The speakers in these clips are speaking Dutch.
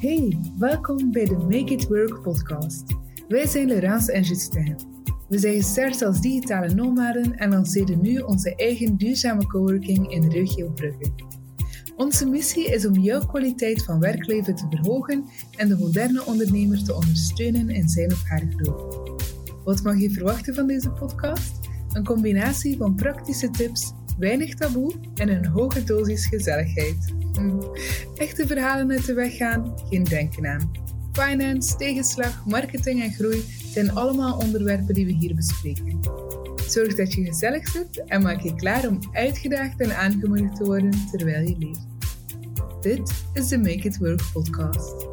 Hey, welkom bij de Make It Work podcast. Wij zijn Laurence en Justin. We zijn gestart als digitale nomaden en lanceren nu onze eigen duurzame coworking in Regio Brugge. Onze missie is om jouw kwaliteit van werkleven te verhogen en de moderne ondernemer te ondersteunen in zijn of haar groei. Wat mag je verwachten van deze podcast? Een combinatie van praktische tips, weinig taboe en een hoge dosis gezelligheid. Hm. Echte verhalen uit de weg gaan, geen denken aan. Finance, tegenslag, marketing en groei zijn allemaal onderwerpen die we hier bespreken. Zorg dat je gezellig zit en maak je klaar om uitgedaagd en aangemoedigd te worden terwijl je leeft. Dit is de Make It Work podcast.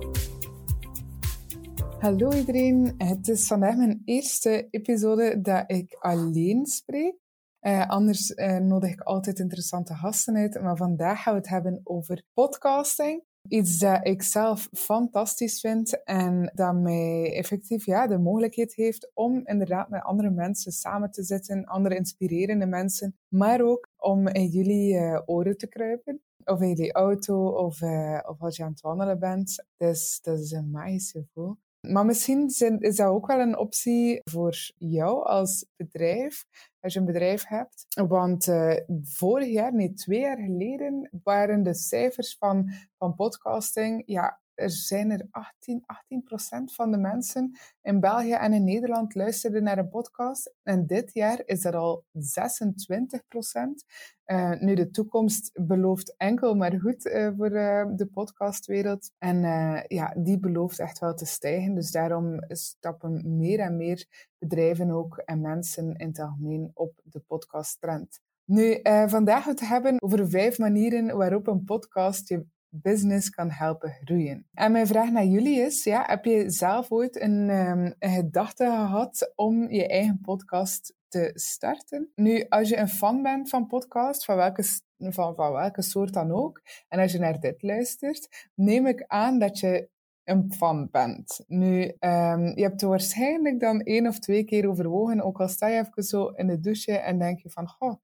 Hallo iedereen, het is vandaag mijn eerste episode dat ik alleen spreek. Uh, anders uh, nodig ik altijd interessante gasten uit, maar vandaag gaan we het hebben over podcasting. Iets dat ik zelf fantastisch vind en dat mij effectief ja, de mogelijkheid heeft om inderdaad met andere mensen samen te zitten, andere inspirerende mensen, maar ook om in jullie uh, oren te kruipen. Of in jullie auto, of, of als je aan het wandelen bent. Dus dat is een magisch gevoel. Maar misschien is dat ook wel een optie voor jou als bedrijf, als je een bedrijf hebt. Want uh, vorig jaar, nee, twee jaar geleden, waren de cijfers van, van podcasting ja, er zijn er 18, 18% van de mensen in België en in Nederland luisterden naar een podcast. En dit jaar is dat al 26% uh, nu, de toekomst belooft enkel maar goed uh, voor uh, de podcastwereld. En ja, die belooft echt wel te stijgen. Dus daarom stappen meer en meer bedrijven ook en mensen in het algemeen op de podcasttrend. Nu, vandaag gaan we het hebben over vijf manieren waarop een podcast je business kan helpen groeien. En mijn vraag naar jullie is, ja, heb je zelf ooit een, um, een gedachte gehad om je eigen podcast te starten? Nu, als je een fan bent van podcast, van welke, van, van welke soort dan ook, en als je naar dit luistert, neem ik aan dat je een fan bent. Nu, um, je hebt waarschijnlijk dan één of twee keer overwogen, ook al sta je even zo in de douche en denk je van, goh,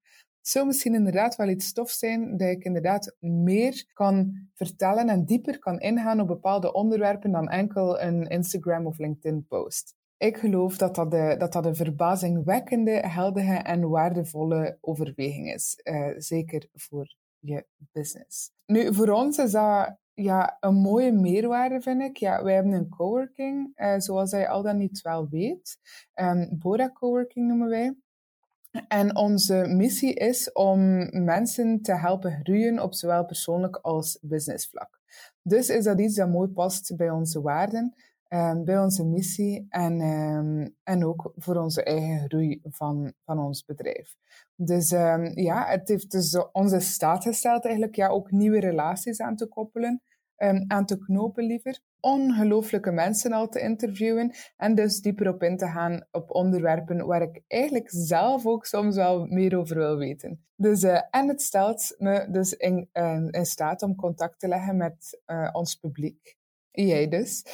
zou misschien inderdaad wel iets stof zijn dat ik inderdaad meer kan vertellen en dieper kan ingaan op bepaalde onderwerpen dan enkel een Instagram of LinkedIn post. Ik geloof dat dat, de, dat, dat een verbazingwekkende, heldige en waardevolle overweging is. Uh, zeker voor je business. Nu, voor ons is dat ja, een mooie meerwaarde, vind ik. Ja, wij hebben een coworking, uh, zoals je al dan niet wel weet. Um, Bora Coworking noemen wij. En onze missie is om mensen te helpen groeien op zowel persoonlijk als businessvlak. Dus is dat iets dat mooi past bij onze waarden, um, bij onze missie en, um, en ook voor onze eigen groei van, van ons bedrijf. Dus um, ja, het heeft dus onze staat gesteld eigenlijk ja, ook nieuwe relaties aan te koppelen, aan te knopen liever ongelooflijke mensen al te interviewen en dus dieper op in te gaan op onderwerpen waar ik eigenlijk zelf ook soms wel meer over wil weten. Dus, uh, en het stelt me dus in, uh, in staat om contact te leggen met uh, ons publiek, jij dus,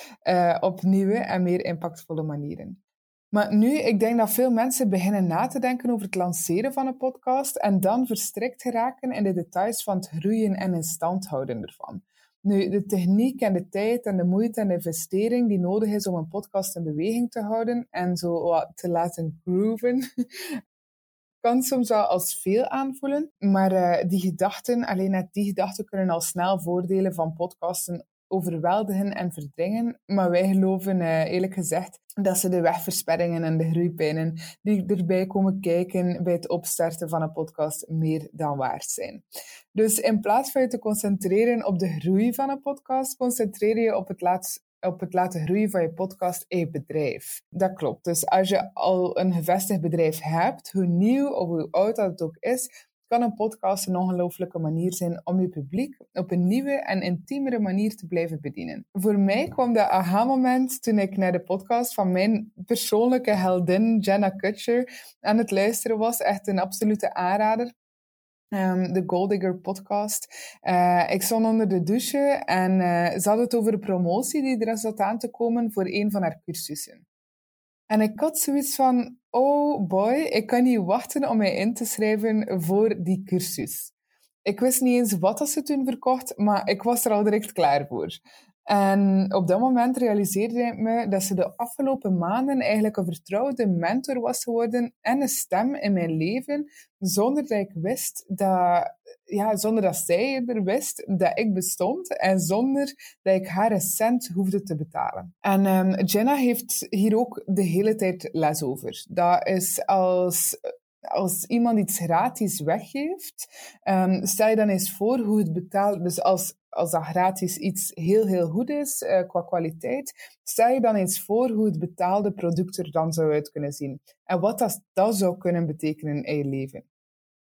op nieuwe en meer impactvolle manieren. Maar nu, ik denk dat veel mensen beginnen na te denken over het lanceren van een podcast en dan verstrikt geraken in de details van het groeien en in stand houden ervan. Nu, de techniek en de tijd en de moeite en de investering die nodig is om een podcast in beweging te houden en zo wat te laten grooven, kan soms wel als veel aanvoelen. Maar uh, die gedachten, alleen net die gedachten kunnen al snel voordelen van podcasten overweldigen en verdringen. Maar wij geloven uh, eerlijk gezegd dat ze de wegversperringen en de groeipijnen die erbij komen kijken bij het opstarten van een podcast meer dan waard zijn. Dus in plaats van je te concentreren op de groei van een podcast, concentreer je op het laatst op het laten groeien van je podcast in je bedrijf. Dat klopt. Dus als je al een gevestigd bedrijf hebt, hoe nieuw of hoe oud dat het ook is, kan een podcast een ongelooflijke manier zijn om je publiek op een nieuwe en intiemere manier te blijven bedienen. Voor mij kwam de aha-moment toen ik naar de podcast van mijn persoonlijke heldin Jenna Kutcher aan het luisteren was. Echt een absolute aanrader. Um, de Gold Digger podcast. Uh, ik stond onder de douche en uh, ze had het over de promotie die er zat aan te komen voor een van haar cursussen. En ik had zoiets van, oh boy, ik kan niet wachten om mij in te schrijven voor die cursus. Ik wist niet eens wat ze toen verkocht, maar ik was er al direct klaar voor. En op dat moment realiseerde ik me dat ze de afgelopen maanden eigenlijk een vertrouwde mentor was geworden en een stem in mijn leven, zonder dat ik wist dat, ja, zonder dat zij er wist dat ik bestond en zonder dat ik haar een cent hoefde te betalen. En um, Jenna heeft hier ook de hele tijd les over. Dat is als als iemand iets gratis weggeeft, um, stel je dan eens voor hoe het betaalt. Dus als, als dat gratis iets heel, heel goed is uh, qua kwaliteit, stel je dan eens voor hoe het betaalde product er dan zou uit kunnen zien. En wat dat, dat zou kunnen betekenen in je leven.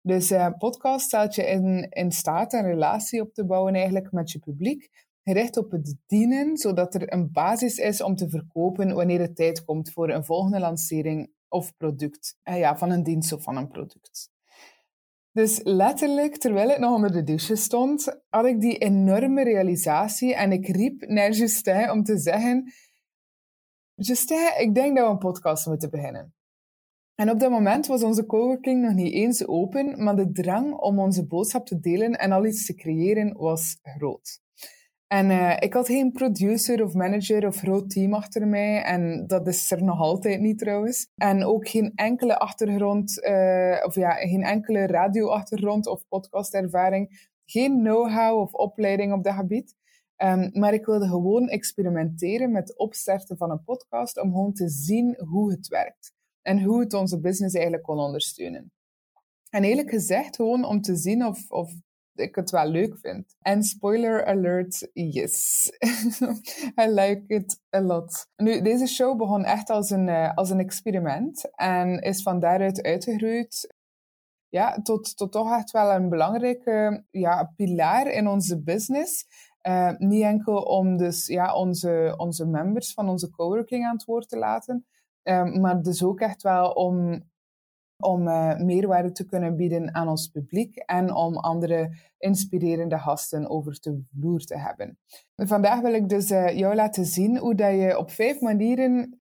Dus uh, podcast stelt je in, in staat een relatie op te bouwen eigenlijk met je publiek, gericht op het dienen, zodat er een basis is om te verkopen wanneer het tijd komt voor een volgende lancering of product. Uh, ja, van een dienst of van een product. Dus letterlijk, terwijl ik nog onder de douche stond, had ik die enorme realisatie en ik riep naar Justin om te zeggen: Justin, ik denk dat we een podcast moeten beginnen. En op dat moment was onze coworking nog niet eens open, maar de drang om onze boodschap te delen en al iets te creëren was groot. En uh, ik had geen producer of manager of groot team achter mij. En dat is er nog altijd niet trouwens. En ook geen enkele achtergrond, uh, of ja, geen enkele radioachtergrond of podcastervaring. Geen know-how of opleiding op dat gebied. Um, maar ik wilde gewoon experimenteren met het opstarten van een podcast om gewoon te zien hoe het werkt. En hoe het onze business eigenlijk kon ondersteunen. En eerlijk gezegd, gewoon om te zien of, of ik het wel leuk vind. En spoiler alert, yes. I like it a lot. Nu, deze show begon echt als een, uh, als een experiment en is van daaruit uitgegroeid ja, tot, tot toch echt wel een belangrijke ja, pilaar in onze business. Uh, niet enkel om dus ja, onze, onze members van onze coworking aan het woord te laten, uh, maar dus ook echt wel om om uh, meerwaarde te kunnen bieden aan ons publiek en om andere inspirerende gasten over de vloer te hebben. Vandaag wil ik dus uh, jou laten zien hoe dat je op vijf manieren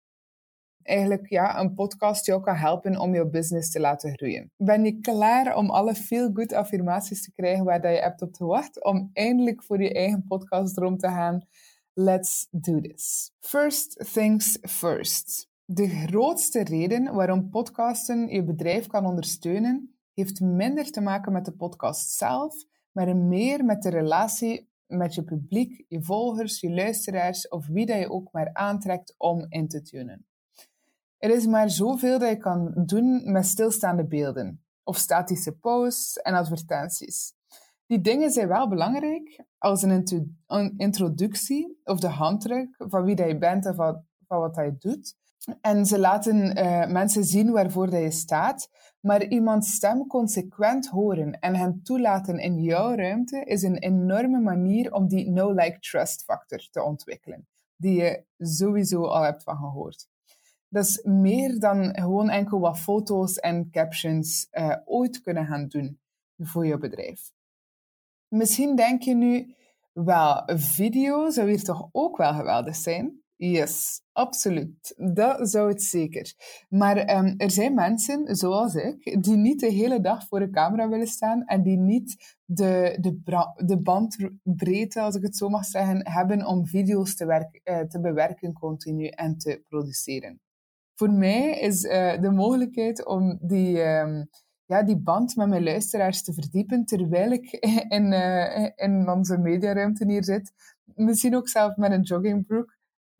eigenlijk ja, een podcast jou kan helpen om jouw business te laten groeien. Ben je klaar om alle feel-good affirmaties te krijgen waar dat je hebt op te wachten om eindelijk voor je eigen podcast erom te gaan? Let's do this. First things first. De grootste reden waarom podcasten je bedrijf kan ondersteunen, heeft minder te maken met de podcast zelf, maar meer met de relatie met je publiek, je volgers, je luisteraars of wie dat je ook maar aantrekt om in te tunen. Er is maar zoveel dat je kan doen met stilstaande beelden of statische posts en advertenties. Die dingen zijn wel belangrijk als een, introductie of de handdruk van wie dat je bent en van, van wat dat je doet. En ze laten uh, mensen zien waarvoor dat je staat, maar iemands stem consequent horen en hen toelaten in jouw ruimte is een enorme manier om die no-like-trust factor te ontwikkelen, die je sowieso al hebt van gehoord. Dat is meer dan gewoon enkel wat foto's en captions uh, ooit kunnen gaan doen voor je bedrijf. Misschien denk je nu, wel, video zou hier toch ook wel geweldig zijn? Yes, absoluut. Dat zou het zeker. Maar um, er zijn mensen, zoals ik, die niet de hele dag voor de camera willen staan en die niet de, de, de bandbreedte, als ik het zo mag zeggen, hebben om video's te, werk, uh, te bewerken continu en te produceren. Voor mij is uh, de mogelijkheid om die, um, ja, die band met mijn luisteraars te verdiepen terwijl ik in, uh, in onze mediaruimte hier zit, misschien ook zelf met een joggingbroek,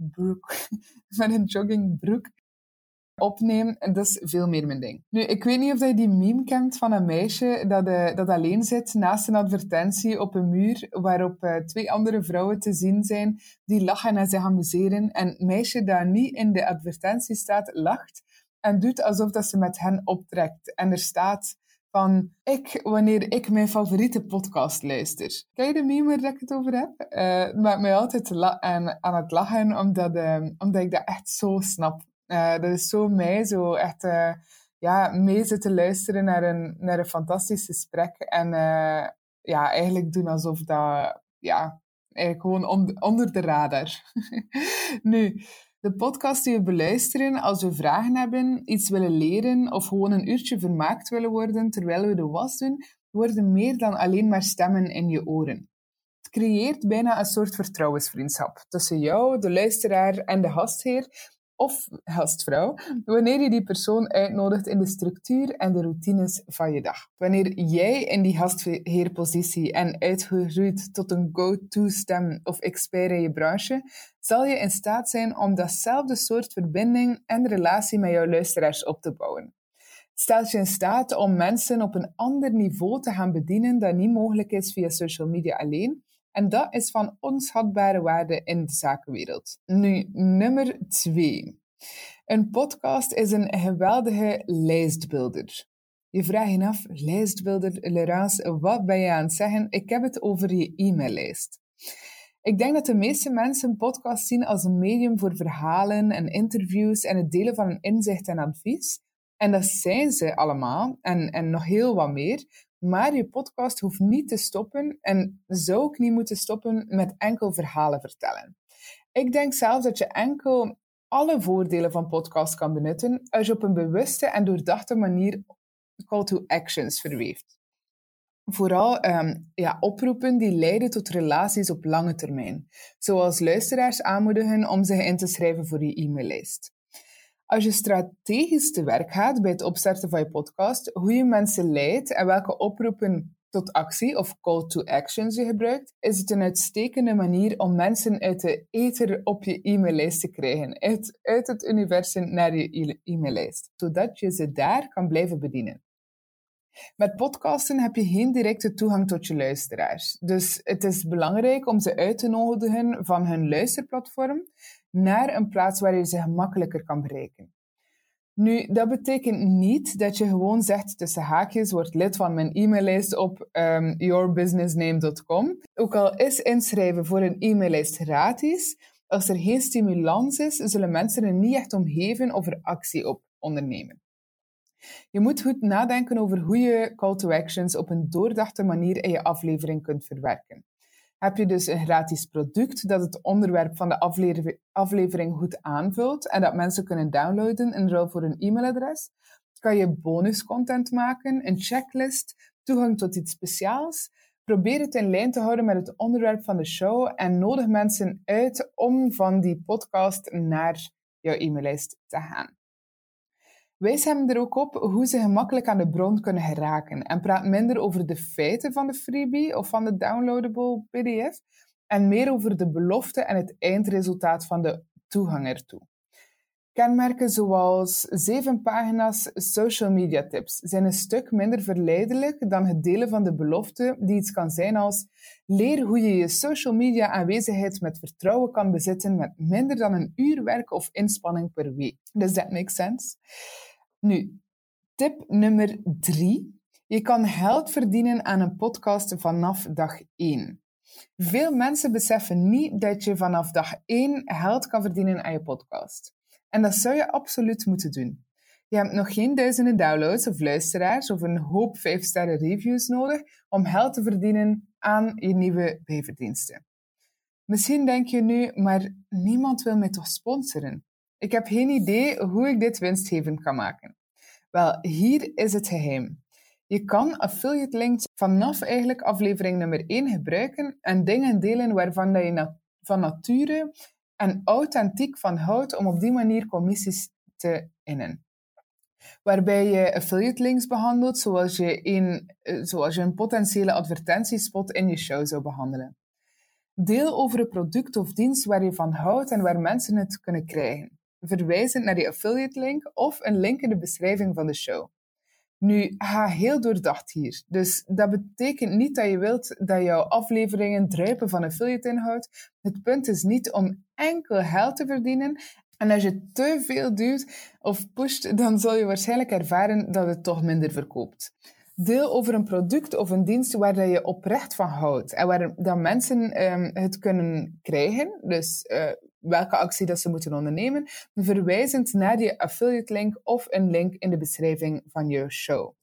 broek, met een joggingbroek opneem. Dat is veel meer mijn ding. Nu, ik weet niet of je die meme kent van een meisje dat, uh, dat alleen zit naast een advertentie op een muur waarop uh, twee andere vrouwen te zien zijn die lachen en zich amuseren. En het meisje dat niet in de advertentie staat, lacht en doet alsof dat ze met hen optrekt. En er staat van ik, wanneer ik mijn favoriete podcast luister. Ken je de meme waar ik het over heb? Uh, maakt mij altijd aan, aan het lachen, omdat, uh, omdat ik dat echt zo snap. Uh, dat is zo mij, zo echt ja, mee zitten luisteren naar een, naar een fantastisch gesprek. En ja, eigenlijk doen alsof dat, ja, gewoon onder de radar. nu, de podcast die we beluisteren als we vragen hebben, iets willen leren of gewoon een uurtje vermaakt willen worden terwijl we de was doen, worden meer dan alleen maar stemmen in je oren. Het creëert bijna een soort vertrouwensvriendschap tussen jou, de luisteraar en de gastheer of gastvrouw, wanneer je die persoon uitnodigt in de structuur en de routines van je dag. Wanneer jij in die gastheerpositie en uitgegroeid tot een go-to-stem of expert in je branche, zal je in staat zijn om datzelfde soort verbinding en relatie met jouw luisteraars op te bouwen. Stelt je in staat om mensen op een ander niveau te gaan bedienen dat niet mogelijk is via social media alleen, en dat is van onschatbare waarde in de zakenwereld. Nu, nummer twee. Een podcast is een geweldige lijstbuilder. Je vraagt je af, lijstbuilder, Laurence, wat ben je aan het zeggen? Ik heb het over je e-maillijst. Ik denk dat de meeste mensen een podcast zien als een medium voor verhalen en interviews en het delen van een inzicht en advies. En dat zijn ze allemaal en, en nog heel wat meer. Maar je podcast hoeft niet te stoppen en zou ook niet moeten stoppen met enkel verhalen vertellen. Ik denk zelfs dat je enkel alle voordelen van podcast kan benutten als je op een bewuste en doordachte manier call to actions verweeft. Vooral um, ja, oproepen die leiden tot relaties op lange termijn, zoals luisteraars aanmoedigen om zich in te schrijven voor je e-maillijst. Als je strategisch te werk gaat bij het opstarten van je podcast, hoe je mensen leidt en welke oproepen tot actie of call to actions je gebruikt, is het een uitstekende manier om mensen uit de ether op je e-maillijst te krijgen, uit, uit het universum naar je e-maillijst, zodat je ze daar kan blijven bedienen. Met podcasten heb je geen directe toegang tot je luisteraars. Dus het is belangrijk om ze uit te nodigen van hun luisterplatform naar een plaats waar je ze gemakkelijker kan bereiken. Nu, dat betekent niet dat je gewoon zegt tussen haakjes, word lid van mijn e-maillijst op um, yourbusinessname.com. Ook al is inschrijven voor een e-maillijst gratis, als er geen stimulans is, zullen mensen er niet echt om geven of er actie op ondernemen. Je moet goed nadenken over hoe je call to actions op een doordachte manier in je aflevering kunt verwerken. Heb je dus een gratis product dat het onderwerp van de aflevering goed aanvult en dat mensen kunnen downloaden in ruil voor een e-mailadres? Kan je bonuscontent maken, een checklist, toegang tot iets speciaals? Probeer het in lijn te houden met het onderwerp van de show en nodig mensen uit om van die podcast naar jouw e-maillijst te gaan. Wijs hem er ook op hoe ze gemakkelijk aan de bron kunnen geraken en praat minder over de feiten van de freebie of van de downloadable PDF en meer over de belofte en het eindresultaat van de toegang ertoe. Kenmerken zoals zeven pagina's social media tips zijn een stuk minder verleidelijk dan het delen van de belofte die iets kan zijn als leer hoe je je social media aanwezigheid met vertrouwen kan bezitten met minder dan een uur werk of inspanning per week. Does that make sense? Nu, tip nummer drie. Je kan geld verdienen aan een podcast vanaf dag 1. Veel mensen beseffen niet dat je vanaf dag 1 geld kan verdienen aan je podcast. En dat zou je absoluut moeten doen. Je hebt nog geen duizenden downloads of luisteraars of een hoop 5-sterren reviews nodig om geld te verdienen aan je nieuwe bijverdiensten. Misschien denk je nu, maar niemand wil mij toch sponsoren? Ik heb geen idee hoe ik dit winstgevend kan maken. Wel, hier is het geheim. Je kan affiliate links vanaf eigenlijk aflevering nummer 1 gebruiken en dingen delen waarvan je van nature en authentiek van houdt om op die manier commissies te innen. Waarbij je affiliate links behandelt zoals je een, eh, zoals je een potentiële advertentiespot in je show zou behandelen. Deel over een product of dienst waar je van houdt en waar mensen het kunnen krijgen verwijzend naar die affiliate link of een link in de beschrijving van de show. Nu, ga heel doordacht hier. Dus dat betekent niet dat je wilt dat jouw afleveringen druipen van affiliate inhoud. Het punt is niet om enkel geld te verdienen. En als je te veel duwt of pusht, dan zul je waarschijnlijk ervaren dat het toch minder verkoopt. Deel over een product of een dienst waar je oprecht van houdt en waar dat mensen um, het kunnen krijgen. Dus uh, welke actie dat ze moeten ondernemen, verwijzend naar die affiliate link of een link in de beschrijving van je show.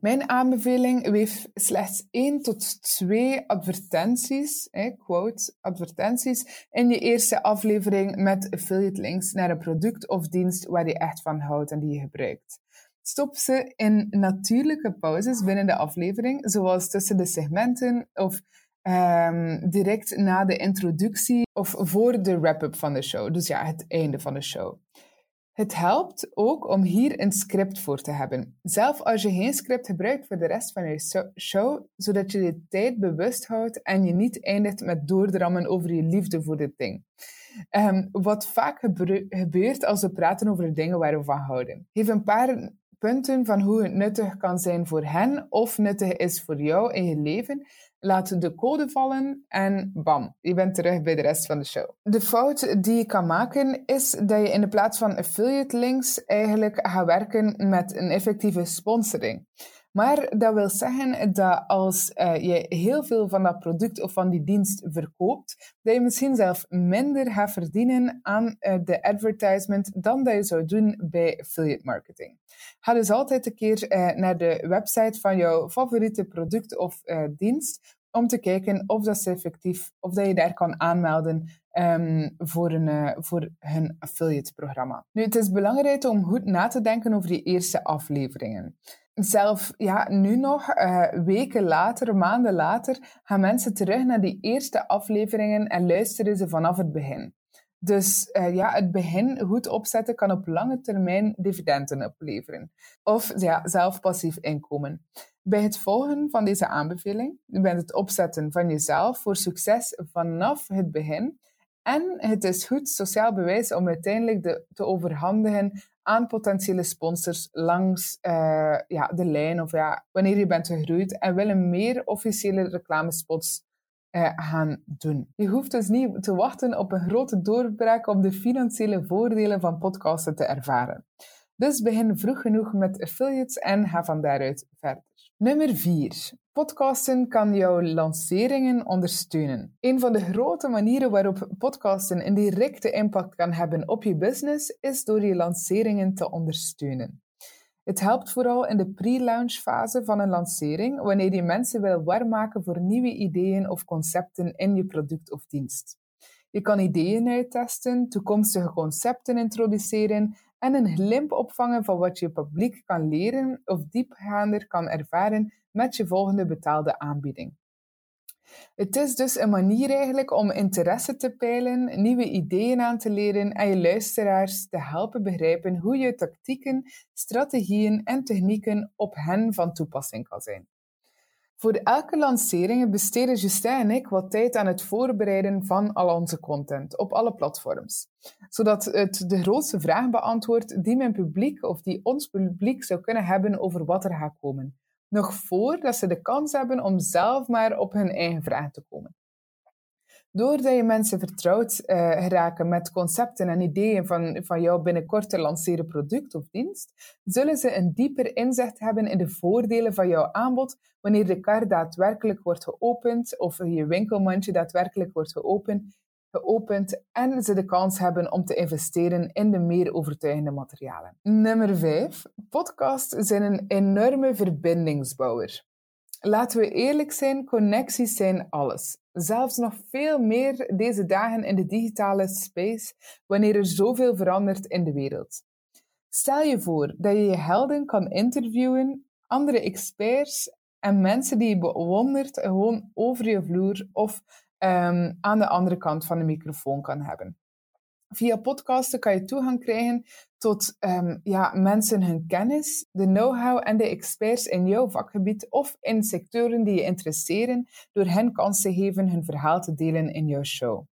Mijn aanbeveling weef slechts 1 tot 2 advertenties, eh, quote, advertenties, in je eerste aflevering met affiliate links naar een product of dienst waar je echt van houdt en die je gebruikt. Stop ze in natuurlijke pauzes binnen de aflevering, zoals tussen de segmenten of ehm, direct na de introductie of voor de wrap-up van de show. Dus ja, het einde van de show. Het helpt ook om hier een script voor te hebben. Zelf als je geen script gebruikt voor de rest van je show, zodat je de tijd bewust houdt en je niet eindigt met doordrammen over je liefde voor dit ding. Um, wat vaak gebeurt als we praten over dingen waar we van houden. Geef een paar punten van hoe het nuttig kan zijn voor hen of nuttig is voor jou in je leven. Laat de code vallen en bam, je bent terug bij de rest van de show. De fout die je kan maken is dat je in de plaats van affiliate links eigenlijk gaat werken met een effectieve sponsoring. Maar dat wil zeggen dat als uh, je heel veel van dat product of van die dienst verkoopt, dat je misschien zelf minder gaat verdienen aan uh, de advertisement dan dat je zou doen bij affiliate marketing. Ga dus altijd een keer uh, naar de website van jouw favoriete product of dienst om te kijken of dat ze effectief, of dat je daar kan aanmelden um, voor, een, voor hun affiliate programma. Nu, het is belangrijk om goed na te denken over die eerste afleveringen zelf ja, nu nog, uh, weken later, maanden later, gaan mensen terug naar die eerste afleveringen en luisteren ze vanaf het begin. Dus uh, ja, het begin goed opzetten kan op lange termijn dividenden opleveren. Of ja, zelf passief inkomen. Bij het volgen van deze aanbeveling, bij het opzetten van jezelf voor succes vanaf het begin, en het is goed sociaal bewijs om uiteindelijk de, te overhandigen aan potentiële sponsors langs uh, ja, de lijn of ja, wanneer je bent gegroeid en willen meer officiële reclamespots uh, gaan doen. Je hoeft dus niet te wachten op een grote doorbraak om de financiële voordelen van podcasten te ervaren. Dus begin vroeg genoeg met affiliates en ga van daaruit verder. Nummer 4. Podcasten kan jouw lanceringen ondersteunen. Een van de grote manieren waarop podcasten een directe impact kan hebben op je business is door je lanceringen te ondersteunen. Het helpt vooral in de pre-launch fase van een lancering, wanneer je mensen wil warm maken voor nieuwe ideeën of concepten in je product of dienst. Je kan ideeën uittesten, toekomstige concepten introduceren en een glimp opvangen van wat je publiek kan leren of diepgaander kan ervaren met je volgende betaalde aanbieding. Het is dus een manier eigenlijk om interesse te peilen, nieuwe ideeën aan te leren en je luisteraars te helpen begrijpen hoe je tactieken, strategieën en technieken op hen van toepassing kan zijn. Voor elke lancering besteden Justin en ik wat tijd aan het voorbereiden van al onze content op alle platforms. Zodat het de grootste vraag beantwoordt die mijn publiek of die ons publiek zou kunnen hebben over wat er gaat komen. Nog voordat ze de kans hebben om zelf maar op hun eigen vraag te komen. Doordat je mensen vertrouwd uh, geraken met concepten en ideeën van, van jouw binnenkort te lanceren product of dienst, zullen ze een dieper inzicht hebben in de voordelen van jouw aanbod wanneer de kar daadwerkelijk wordt geopend of je winkelmandje daadwerkelijk wordt geopend, geopend en ze de kans hebben om te investeren in de meer overtuigende materialen. Nummer 5. Podcasts zijn een enorme verbindingsbouwer. Laten we eerlijk zijn, connecties zijn alles. Zelfs nog veel meer deze dagen in de digitale space, wanneer er zoveel verandert in de wereld. Stel je voor dat je je helden kan interviewen, andere experts en mensen die je bewondert gewoon over je vloer of um, aan de andere kant van de microfoon kan hebben. Via podcasten kan je toegang krijgen tot um, ja, mensen hun kennis, de know-how en de experts in jouw vakgebied of in sectoren die je interesseren, door hen kans te geven hun verhaal te delen in jouw show.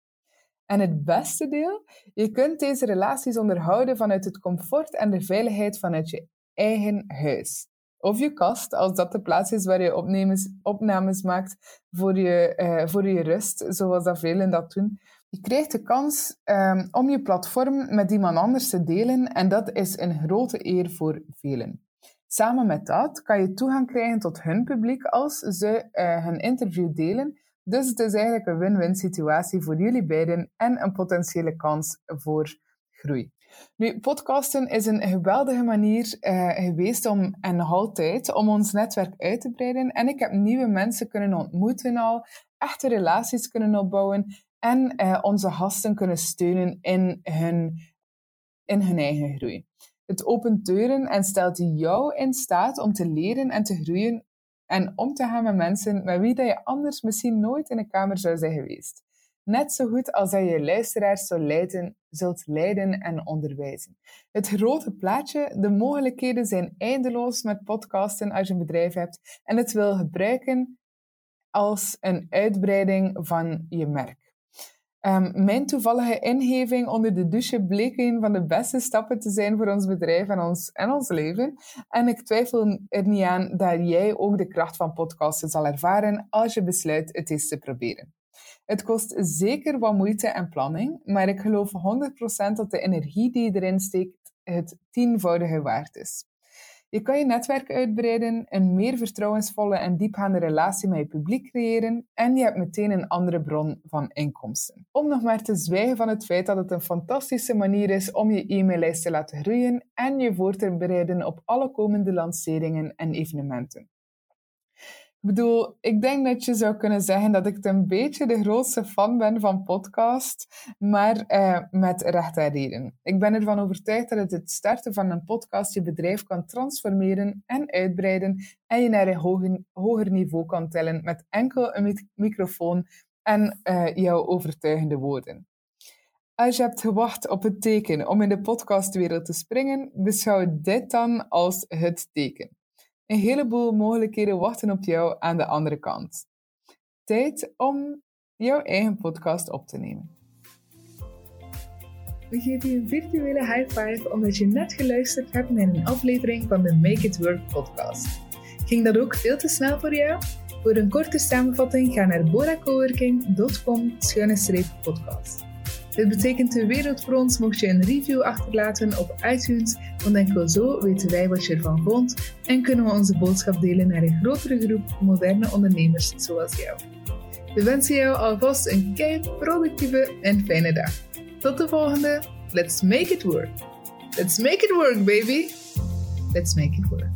En het beste deel, je kunt deze relaties onderhouden vanuit het comfort en de veiligheid vanuit je eigen huis. Of je kast, als dat de plaats is waar je opnames, opnames maakt voor je, uh, voor je rust, zoals dat velen dat doen. Je krijgt de kans um, om je platform met iemand anders te delen en dat is een grote eer voor velen. Samen met dat kan je toegang krijgen tot hun publiek als ze uh, hun interview delen. Dus het is eigenlijk een win-win situatie voor jullie beiden en een potentiële kans voor groei. Nu, podcasten is een geweldige manier uh, geweest om, en altijd, om ons netwerk uit te breiden. En ik heb nieuwe mensen kunnen ontmoeten al, echte relaties kunnen opbouwen en uh, onze gasten kunnen steunen in hun, in hun eigen groei. Het opent deuren en stelt jou in staat om te leren en te groeien en om te gaan met mensen met wie dat je anders misschien nooit in een kamer zou zijn geweest. Net zo goed als dat je luisteraars zult leiden, zult leiden en onderwijzen. Het grote plaatje, de mogelijkheden zijn eindeloos met podcasten als je een bedrijf hebt en het wil gebruiken als een uitbreiding van je merk. Um, mijn toevallige ingeving onder de douche bleek een van de beste stappen te zijn voor ons bedrijf en ons, en ons leven. En ik twijfel er niet aan dat jij ook de kracht van podcasten zal ervaren als je besluit het eens te proberen. Het kost zeker wat moeite en planning, maar ik geloof 100% dat de energie die je erin steekt het tienvoudige waard is. Je kan je netwerk uitbreiden, een meer vertrouwensvolle en diepgaande relatie met je publiek creëren en je hebt meteen een andere bron van inkomsten. Om nog maar te zwijgen van het feit dat het een fantastische manier is om je e-maillijst te laten groeien en je voor te bereiden op alle komende lanceringen en evenementen. Ik bedoel, ik denk dat je zou kunnen zeggen dat ik een beetje de grootste fan ben van podcast, maar eh, met recht en reden. Ik ben ervan overtuigd dat het het starten van een podcast je bedrijf kan transformeren en uitbreiden en je naar een hoger, niveau kan tellen met enkel een microfoon en uh, jouw overtuigende woorden. Als je hebt gewacht op het teken om in de podcastwereld te springen, beschouw dit dan als het teken. Een heleboel mogelijkheden wachten op jou aan de andere kant. Tijd om jouw eigen podcast op te nemen. We geven je een virtuele high five omdat je net geluisterd hebt naar een aflevering van de Make It Work podcast. Ging dat ook veel te snel voor jou? Voor een korte samenvatting ga naar boracoworking.com-podcast. Dit betekent de wereld voor ons mocht je een review achterlaten op iTunes, want enkel zo weten wij wat je ervan vond en kunnen we onze boodschap delen naar een grotere groep moderne ondernemers zoals jou. We wensen jou alvast een kei productieve en fijne dag. Tot de volgende. Let's make it work. Let's make it work, baby. Let's make it work.